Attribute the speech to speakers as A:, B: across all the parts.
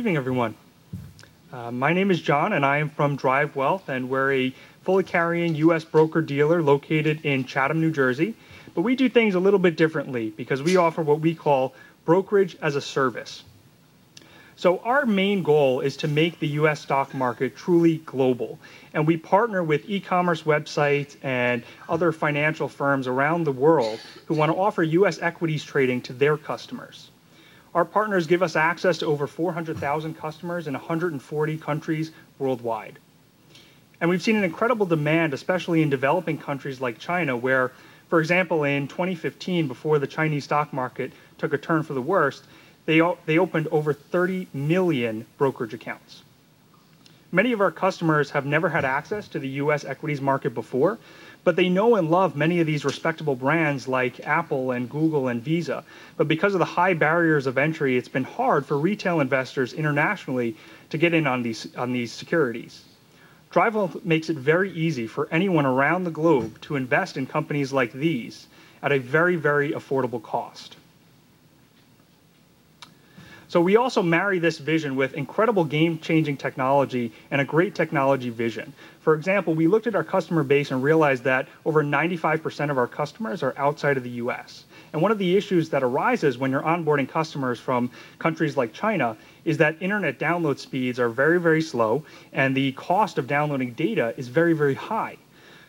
A: Good evening, everyone. Uh, my name is John, and I am from Drive Wealth, and we're a fully carrying U.S. broker dealer located in Chatham, New Jersey. But we do things a little bit differently because we offer what we call brokerage as a service. So our main goal is to make the US stock market truly global. And we partner with e-commerce websites and other financial firms around the world who want to offer US equities trading to their customers. Our partners give us access to over 400,000 customers in 140 countries worldwide. And we've seen an incredible demand, especially in developing countries like China, where, for example, in 2015, before the Chinese stock market took a turn for the worst, they, they opened over 30 million brokerage accounts. Many of our customers have never had access to the US equities market before, but they know and love many of these respectable brands like Apple and Google and Visa. But because of the high barriers of entry, it's been hard for retail investors internationally to get in on these, on these securities. DriveWealth makes it very easy for anyone around the globe to invest in companies like these at a very, very affordable cost. So we also marry this vision with incredible game-changing technology and a great technology vision. For example, we looked at our customer base and realized that over 95% of our customers are outside of the US. And one of the issues that arises when you're onboarding customers from countries like China is that internet download speeds are very, very slow, and the cost of downloading data is very, very high.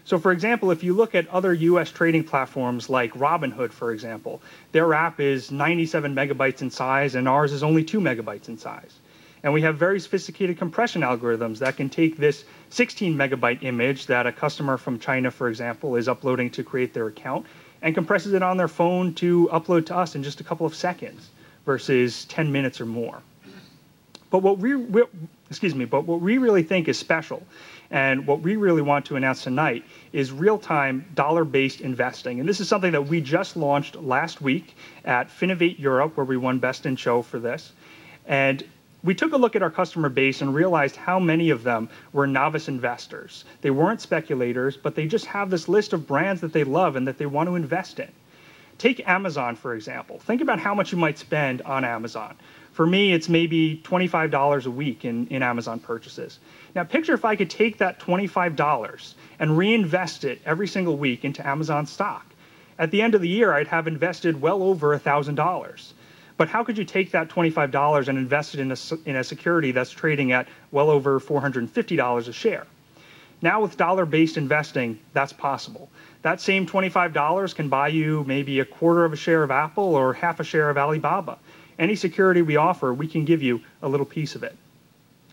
A: So for example, if you look at other US trading platforms like Robinhood, for example, their app is 97 megabytes in size and ours is only 2 megabytes in size. And we have very sophisticated compression algorithms that can take this 16 megabyte image that a customer from China, for example, is uploading to create their account and compresses it on their phone to upload to us in just a couple of seconds versus 10 minutes or more. But what we, we excuse me, but what we really think is special and what we really want to announce tonight is real-time dollar-based investing. And this is something that we just launched last week at Finovate Europe, where we won Best in Show for this. And we took a look at our customer base and realized how many of them were novice investors. They weren't speculators, but they just have this list of brands that they love and that they want to invest in. Take Amazon, for example. Think about how much you might spend on Amazon. For me, it's maybe $25 a week in, in Amazon purchases. Now, picture if I could take that $25 and reinvest it every single week into Amazon stock. At the end of the year, I'd have invested well over $1,000. But how could you take that $25 and invest it in a, in a security that's trading at well over $450 a share? Now, with dollar based investing, that's possible. That same $25 can buy you maybe a quarter of a share of Apple or half a share of Alibaba. Any security we offer, we can give you a little piece of it.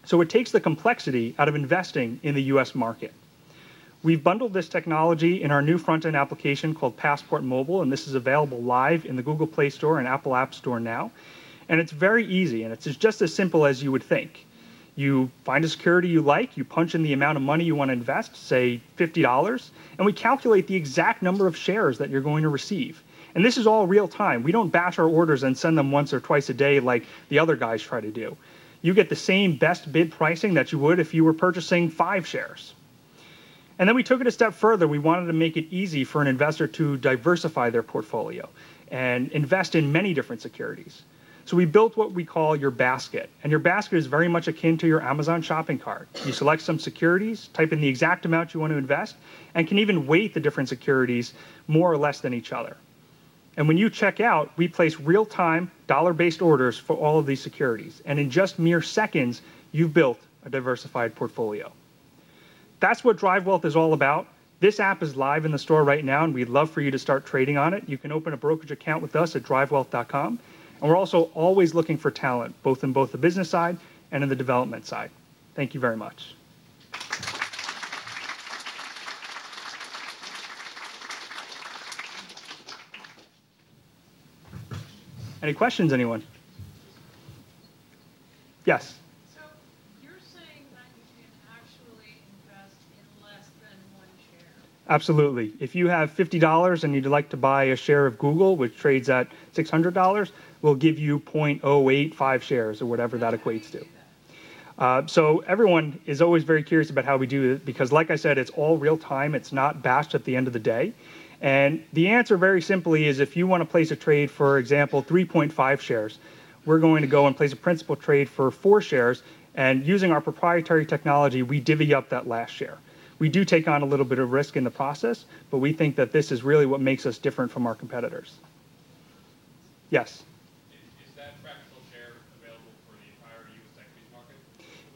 A: So it takes the complexity out of investing in the US market. We've bundled this technology in our new front-end application called Passport Mobile, and this is available live in the Google Play Store and Apple App Store now. And it's very easy, and it's just as simple as you would think. You find a security you like, you punch in the amount of money you want to invest, say $50, and we calculate the exact number of shares that you're going to receive. And this is all real time. We don't batch our orders and send them once or twice a day like the other guys try to do you get the same best bid pricing that you would if you were purchasing five shares. And then we took it a step further. We wanted to make it easy for an investor to diversify their portfolio and invest in many different securities. So we built what we call your basket. And your basket is very much akin to your Amazon shopping cart. You select some securities, type in the exact amount you want to invest, and can even weight the different securities more or less than each other. And when you check out, we place real-time dollar-based orders for all of these securities. And in just mere seconds, you've built a diversified portfolio. That's what Drive Wealth is all about. This app is live in the store right now, and we'd love for you to start trading on it. You can open a brokerage account with us at drivewealth.com. And we're also always looking for talent, both in both the business side and in the development side. Thank you very much. Any questions, anyone? Yes.
B: So you're saying that you can actually invest in less than one share?
A: Absolutely. If you have $50 and you'd like to buy a share of Google, which trades at $600, we'll give you 0.085 shares or whatever that equates to. Uh, so everyone is always very curious about how we do it because, like I said, it's all real time. It's not batched at the end of the day. And the answer very simply is if you want to place a trade, for example, 3.5 shares, we're going to go and place a principal trade for four shares, and using our proprietary technology, we divvy up that last share. We do take on a little bit of risk in the process, but we think that this is really what makes us different from our competitors. Yes.
C: Is that fractional share available for the entire U.S. equities market?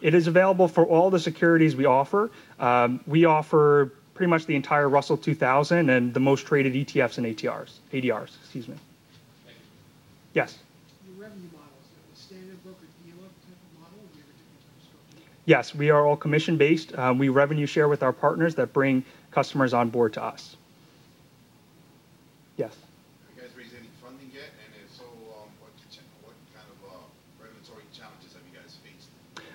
A: It is available for all the securities we offer. Um, we offer pretty much the entire Russell 2000 and the most traded ETFs and ATRs, ADRs, excuse me. Yes.
D: Your revenue model, is it a standard broker-dealer type of model, or do you have a different type of structure?
A: Yes, we are all commission-based. Uh, we revenue share with our partners that bring customers on board to us. Yes.
E: Have you guys raised any funding yet? And if so, um, what kind of uh, regulatory challenges have you guys faced?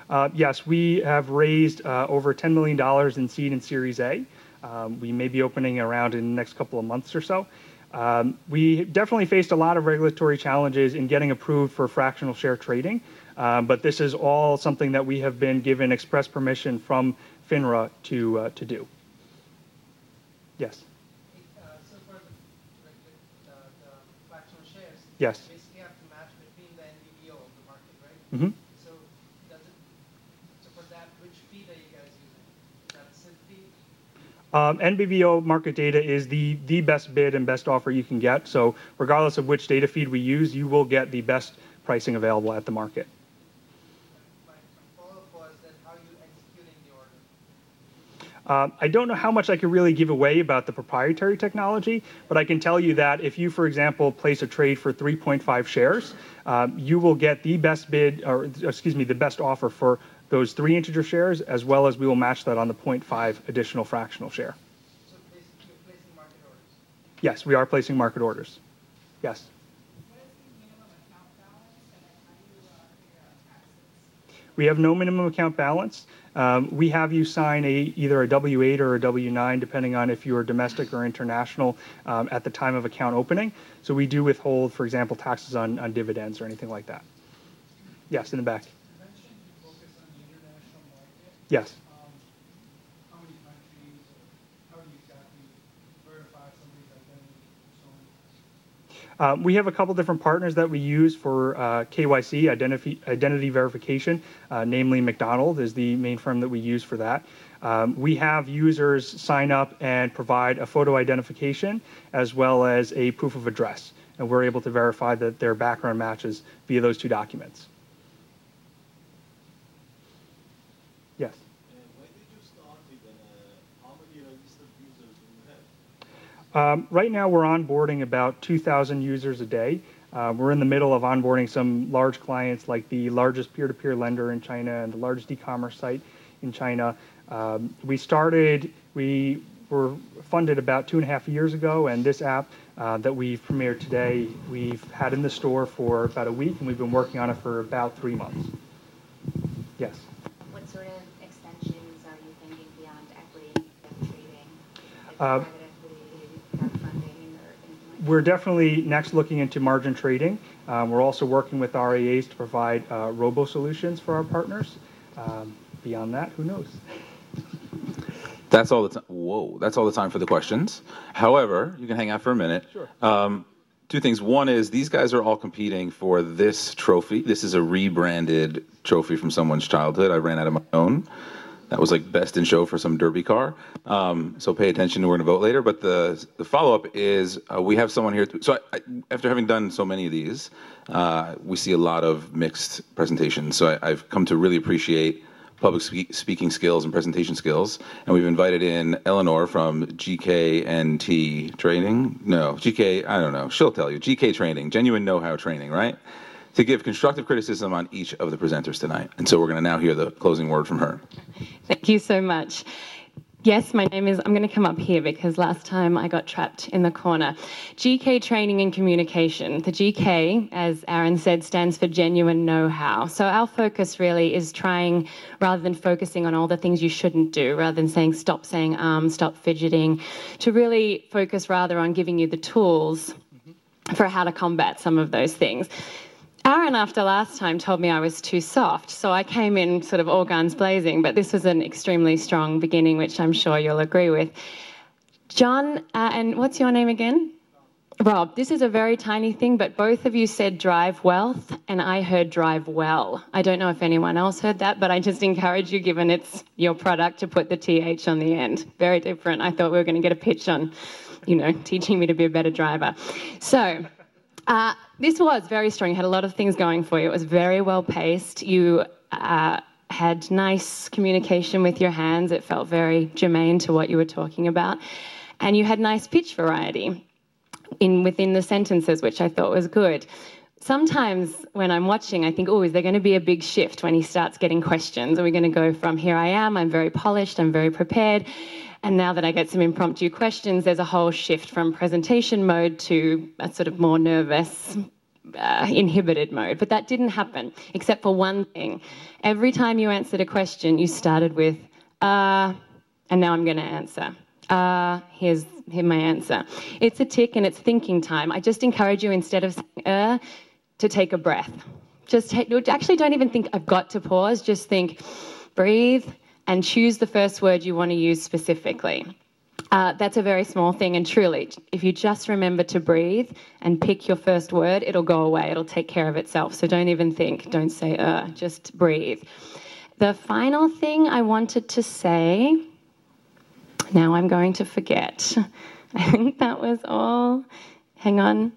A: Uh, yes, we have raised over $10 million in seed and Series A. Um, we may be opening around in the next couple of months or so. Um, we definitely faced a lot of regulatory challenges in getting approved for fractional share trading, uh, but this is all something that we have been given express permission from FINRA to uh, to do. Yes.
F: Uh, so for the fractional shares.
A: Yes.
F: Basically have to match between the NBBO of the market, right?
A: Mm-hmm.
F: So for that, which feed are you guys using? Is that SIP Um, feed?
A: NBBO market data is the the best bid and best offer you can get. So regardless of which data feed we use, you will get the best pricing available at the market.
F: Order?
A: I don't know how much I can really give away about the proprietary technology, but I can tell you that if you, for example, place a trade for 3.5 shares, um, you will get the best bid, or excuse me, the best offer for those three integer shares, as well as we will match that on the 0.5 additional fractional share.
F: So you're placing market orders.
A: Yes, we are placing market orders. Yes.
B: What is the minimum account balance, and then how do you uh, figure out taxes?
A: We have no minimum account balance. Um, we have you sign a either a W-8 or a W-9, depending on if you are domestic or international um, at the time of account opening. So we do withhold, for example, taxes on dividends or anything like that. Yes, in the back.
D: So on?
A: Um, we have a couple different partners that we use for uh, KYC, identity verification, uh, namely McDonald is the main firm that we use for that. Um, we have users sign up and provide a photo identification as well as a proof of address, and we're able to verify that their background matches via those two documents. Yes.
G: When did you start it, and how many registered users do have?
A: Right now, we're onboarding about 2,000 users a day. We're in the middle of onboarding some large clients, like the largest peer-to-peer lender in China and the largest e-commerce site in China. Um, we started, we were funded about two and a half years ago, and this app that we've premiered today, we've had in the store for about a week, and we've been working on it for about three months. Yes.
H: What sort of extensions are you thinking beyond equity and trading?
A: Uh,
H: private equity, crowdfunding, or anything like that?
A: We're definitely next looking into margin trading. Um, we're also working with RIAs to provide uh, robo solutions for our partners. Um, beyond that, who knows?
I: That's all the time. Whoa, that's all the time for the questions. However, you can hang out for a minute.
A: Sure.
I: Um, two things. One is these guys are all competing for this trophy. This is a rebranded trophy from someone's childhood. I ran out of my own. That was like best in show for some derby car. Um, so pay attention. We're going to vote later. But the follow-up is uh, we have someone here. So after having done so many of these, uh, we see a lot of mixed presentations. So I've come to really appreciate public speaking skills and presentation skills. And we've invited in Eleanor from GK&T No, GK, I don't know. She'll tell you. GK Training, genuine know-how training, right? To give constructive criticism on each of the presenters tonight. And so we're going to now hear the closing word from her.
J: Thank you so much. Yes, my name is, I'm going to come up here because last time I got trapped in the corner. GK Training and Communication. The GK, as Aaron said, stands for genuine know how. So our focus really is trying, rather than focusing on all the things you shouldn't do, rather than saying stop saying um, stop fidgeting, to really focus rather on giving you the tools for how to combat some of those things. Aaron, after last time, told me I was too soft, so I came in sort of all guns blazing, but this was an extremely strong beginning, which I'm sure you'll agree with. John, uh, and what's your name again? Rob, this is a very tiny thing, but both of you said drive wealth, and I heard drive well. I don't know if anyone else heard that, but I just encourage you, given it's your product, to put the TH on the end. Very different. I thought we were going to get a pitch on, you know, teaching me to be a better driver. So, uh, this was very strong. You had a lot of things going for you. It was very well paced. You uh, had nice communication with your hands. It felt very germane to what you were talking about. And you had nice pitch variety in within the sentences, which I thought was good. Sometimes when I'm watching, I think, oh, is there going to be a big shift when he starts getting questions? Are we going to go from here I am, I'm very polished, I'm very prepared, and now that I get some impromptu questions, there's a whole shift from presentation mode to a sort of more nervous, uh, inhibited mode. But that didn't happen, except for one thing. Every time you answered a question, you started with, uh, and now I'm going to answer. Uh, here's, here's my answer. It's a tick and it's thinking time. I just encourage you instead of saying uh, to take a breath. Just take, actually don't even think I've got to pause. Just think, breathe, and choose the first word you want to use specifically. Uh, that's a very small thing, and truly, if you just remember to breathe and pick your first word, it'll go away. It'll take care of itself. So don't even think, don't say, uh, just breathe. The final thing I wanted to say now I'm going to forget. I think that was all. Hang on.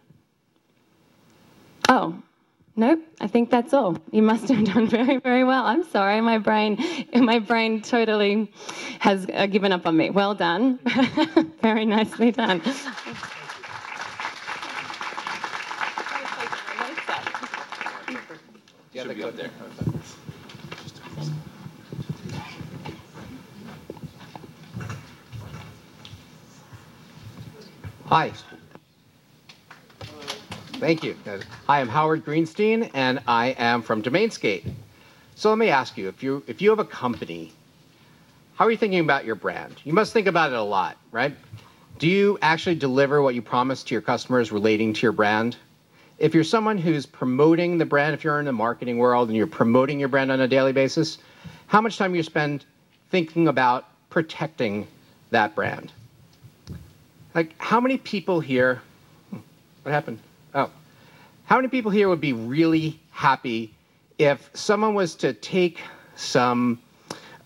J: Oh, nope. I think that's all. You must have done very, very well. I'm sorry, my brain, my brain totally has uh, given up on me. Well done. very nicely done.
I: Should be up there.
K: Hi. Thank you. Hi, I'm Howard Greenstein, and I am from DomainSkate. So let me ask you, if you if you have a company, how are you thinking about your brand? You must think about it a lot, right? Do you actually deliver what you promise to your customers relating to your brand? If you're someone who's promoting the brand, if you're in the marketing world and you're promoting your brand on a daily basis, how much time you spend thinking about protecting that brand? Like, how many people here? What happened? How many people here would be really happy if someone was to take some.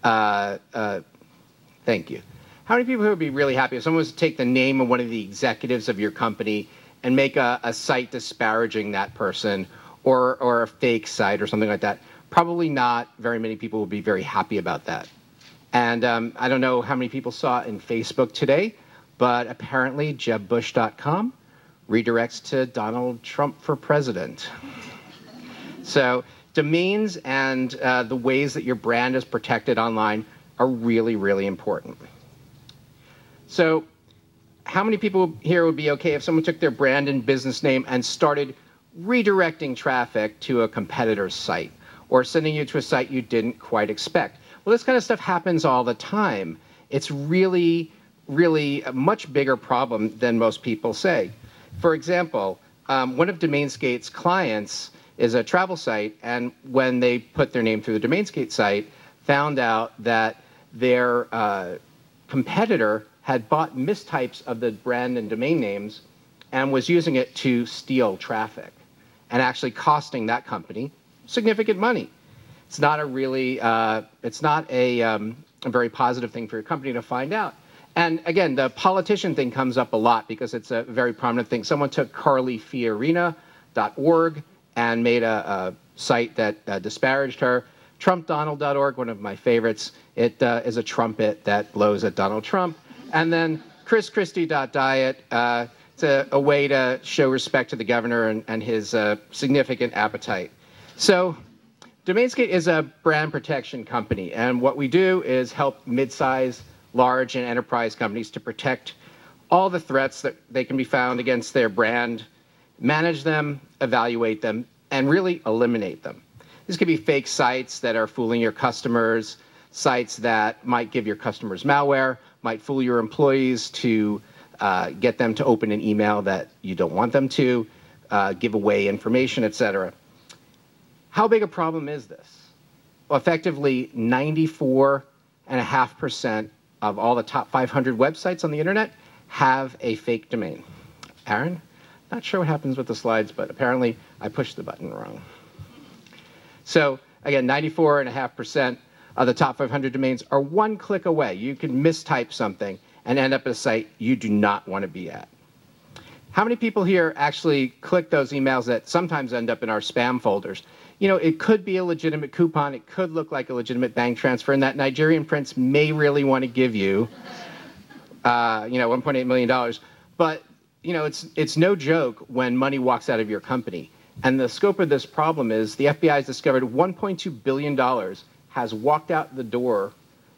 K: Uh, uh, thank you. How many people here would be really happy if someone was to take the name of one of the executives of your company and make a, a site disparaging that person or, or a fake site or something like that? Probably not very many people would be very happy about that. And um, I don't know how many people saw it in Facebook today, but apparently, JebBush.com redirects to Donald Trump for president. so, domains and uh, the ways that your brand is protected online are really, really important. So, how many people here would be okay if someone took their brand and business name and started redirecting traffic to a competitor's site or sending you to a site you didn't quite expect? Well, this kind of stuff happens all the time. It's really really a much bigger problem than most people say. For example, um, one of DomainSkate's clients is a travel site, and when they put their name through the DomainSkate site, found out that their uh, competitor had bought mistypes of the brand and domain names and was using it to steal traffic and actually costing that company significant money. It's not a really, uh, it's not a, um, a very positive thing for your company to find out. And again, the politician thing comes up a lot because it's a very prominent thing. Someone took carlyfiorina.org and made a, a site that uh, disparaged her. TrumpDonald.org, one of my favorites, it uh, is a trumpet that blows at Donald Trump. And then ChrisChristie.diet, uh, it's a, a, way to show respect to the governor and, and his uh, significant appetite. So, DomainSkate is a brand protection company, and what we do is help mid-size large and enterprise companies to protect all the threats that they can be found against their brand, manage them, evaluate them, and really eliminate them. These could be fake sites that are fooling your customers, sites that might give your customers malware, might fool your employees to uh, get them to open an email that you don't want them to, uh, give away information, etc. How big a problem is this? Well, effectively, 94.5% of all the top 500 websites on the internet have a fake domain. Aaron, Not sure what happens with the slides, but apparently I pushed the button wrong. So again, 94.5% of the top 500 domains are one click away. You can mistype something and end up at a site you do not want to be at. How many people here actually click those emails that sometimes end up in our spam folders? You know, it could be a legitimate coupon, it could look like a legitimate bank transfer, and that Nigerian prince may really want to give you, uh, you know, $1.8 million. But, you know, it's, it's no joke when money walks out of your company. And the scope of this problem is the FBI has discovered $1.2 billion has walked out the door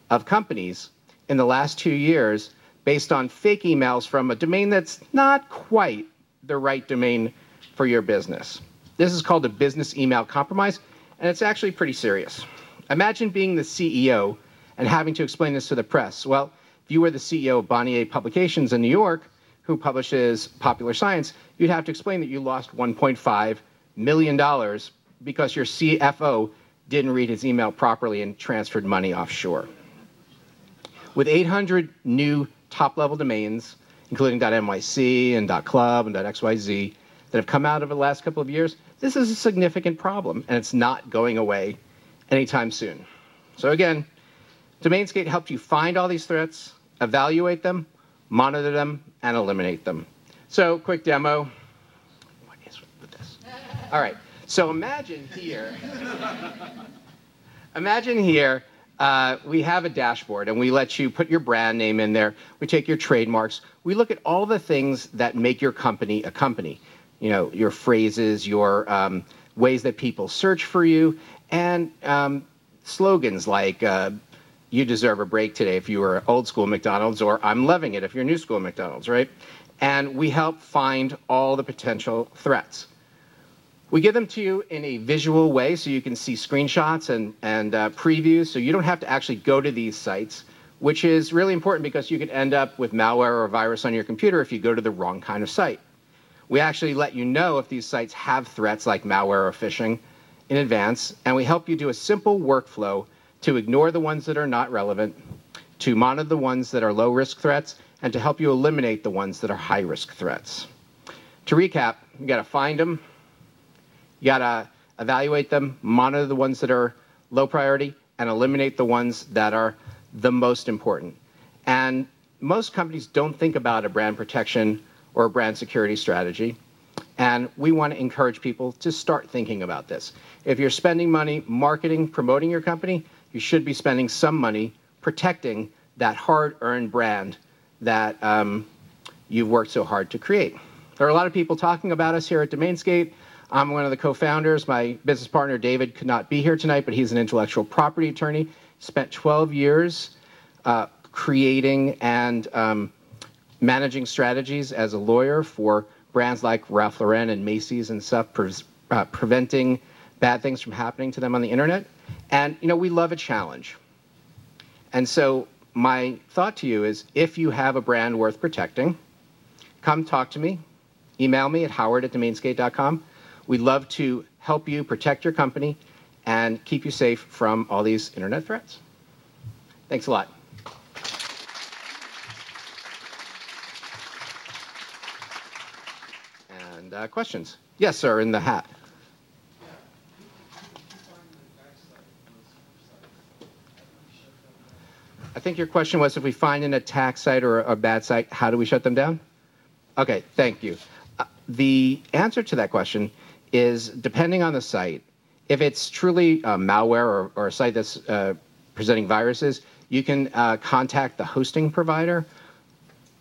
K: of companies in the last two years based on fake emails from a domain that's not quite the right domain for your business. This is called a business email compromise, and it's actually pretty serious. Imagine being the CEO and having to explain this to the press. Well, if you were the CEO of Bonnier Publications in New York, who publishes popular science, you'd have to explain that you lost $1.5 million because your CFO didn't read his email properly and transferred money offshore. With 800 new top level domains, including .nyc and .club and .xyz, that have come out over the last couple of years, this is a significant problem, and it's not going away anytime soon. So again, DomainSkate helped you find all these threats, evaluate them, monitor them, and eliminate them. So quick demo. What is with this? All right. So imagine here. imagine here uh, we have a dashboard and we let you put your brand name in there. We take your trademarks. We look at all the things that make your company a company. You know, your phrases, your um, ways that people search for you, and um, slogans like uh, "You deserve a break today" if you were old school McDonald's, or "I'm loving it" if you're new school McDonald's, right? And we help find all the potential threats. We give them to you in a visual way so you can see screenshots and, and uh, previews, so you don't have to actually go to these sites, which is really important because you could end up with malware or a virus on your computer if you go to the wrong kind of site. We actually let you know if these sites have threats like malware or phishing in advance, and we help you do a simple workflow to ignore the ones that are not relevant, to monitor the ones that are low risk threats, and to help you eliminate the ones that are high risk threats. To recap, you got to find them, you got to evaluate them, monitor the ones that are low priority, and eliminate the ones that are the most important. And most companies don't think about a brand protection or a brand security strategy. And we want to encourage people to start thinking about this. If you're spending money marketing, promoting your company, you should be spending some money protecting that hard earned brand that um, you've worked so hard to create. There are a lot of people talking about us here at DomainSkate I'm one of the co-founders. My business partner David could not be here tonight, but he's an intellectual property attorney. Spent 12 years uh, creating and um, managing strategies as a lawyer for brands like Ralph Lauren and Macy's and stuff, pre- uh, preventing bad things from happening to them on the internet. And you know, we love a challenge. And so my thought to you is, if you have a brand worth protecting, come talk to me. Email me at howard at domainskate.com. We'd love to help you protect your company and keep you safe from all these internet threats. Thanks a lot. And uh, questions? Yes, sir, in the hat. I think your question was if we find an attack site or a bad site, how do we shut them down? Okay, thank you. Uh, the answer to that question is depending on the site, if it's truly uh, malware or, or, a site that's uh, presenting viruses, you can uh, contact the hosting provider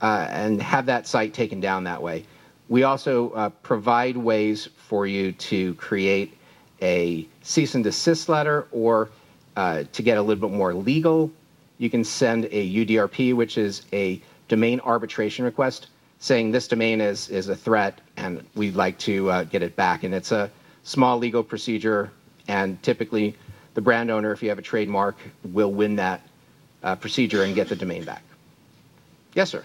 K: uh, and have that site taken down that way. We also uh, provide ways for you to create a cease and desist letter or uh, to get a little bit more legal, you can send a UDRP, which is a domain arbitration request saying this domain is, is a threat and we'd like to uh, get it back. And it's a small legal procedure, and typically the brand owner, if you have a trademark, will win that uh, procedure and get the domain back. Yes, sir.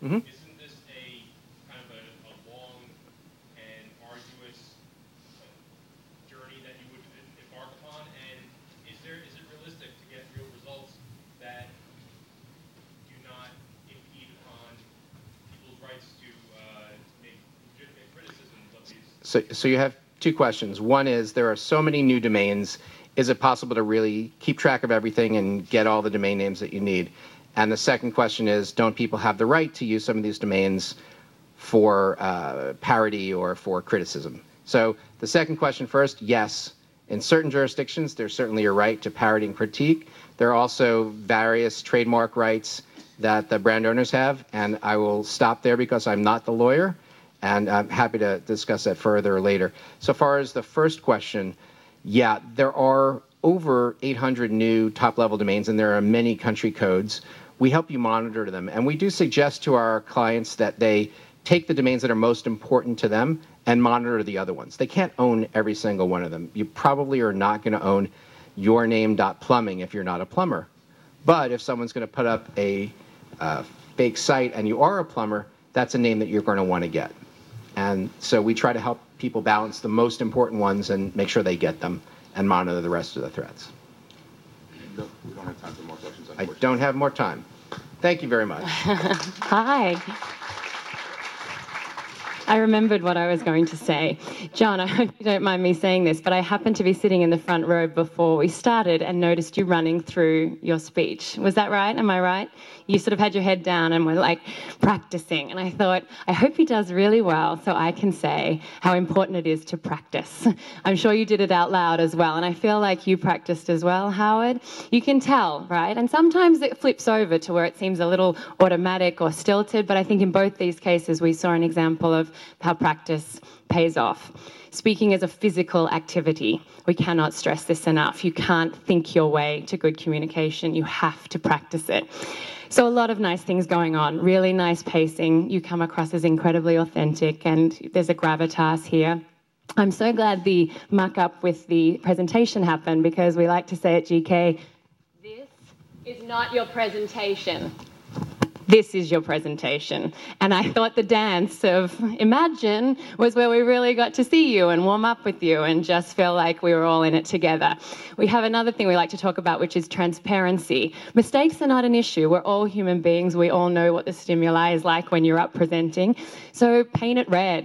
K: Mm-hmm.
C: Isn't this a kind of a, a long and arduous uh, journey that you would embark upon? And is there is it realistic to get real results that do not impede upon people's rights to, uh, to make legitimate criticisms of these?
K: So, so you have two questions. One is there are so many new domains. Is it possible to really keep track of everything and get all the domain names that you need? And the second question is, don't people have the right to use some of these domains for uh, parody or for criticism? So the second question first, yes. In certain jurisdictions, there's certainly a right to parody and critique. There are also various trademark rights that the brand owners have, and I will stop there because I'm not the lawyer, and I'm happy to discuss that further later. So far as the first question, yeah, there are over 800 new top-level domains, and there are many country codes. We help you monitor them, and we do suggest to our clients that they take the domains that are most important to them and monitor the other ones. They can't own every single one of them. You probably are not going to own yourname.plumbing if you're not a plumber. But if someone's going to put up a uh, fake site and you are a plumber, that's a name that you're going to want to get. And so we try to help people balance the most important ones and make sure they get them and monitor the rest of the threats.
I: No, we don't have time for more questions.
K: I don't have more time. Thank you very much.
J: Hi. I remembered what I was going to say. John, I hope you don't mind me saying this, but I happened to be sitting in the front row before we started and noticed you running through your speech. Was that right? Am I right? You sort of had your head down and were like practicing. And I thought, I hope he does really well so I can say how important it is to practice. I'm sure you did it out loud as well. And I feel like you practiced as well, Howard. You can tell, right? And sometimes it flips over to where it seems a little automatic or stilted. But I think in both these cases, we saw an example of how practice pays off. Speaking is a physical activity. We cannot stress this enough. You can't think your way to good communication, you have to practice it. So, a lot of nice things going on, really nice pacing. You come across as incredibly authentic, and there's a gravitas here. I'm so glad the muck up with the presentation happened because we like to say at GK, this is not your presentation this is your presentation. And I thought the dance of Imagine was where we really got to see you and warm up with you and just feel like we were all in it together. We have another thing we like to talk about, which is transparency. Mistakes are not an issue. We're all human beings. We all know what the stimuli is like when you're up presenting. So paint it red.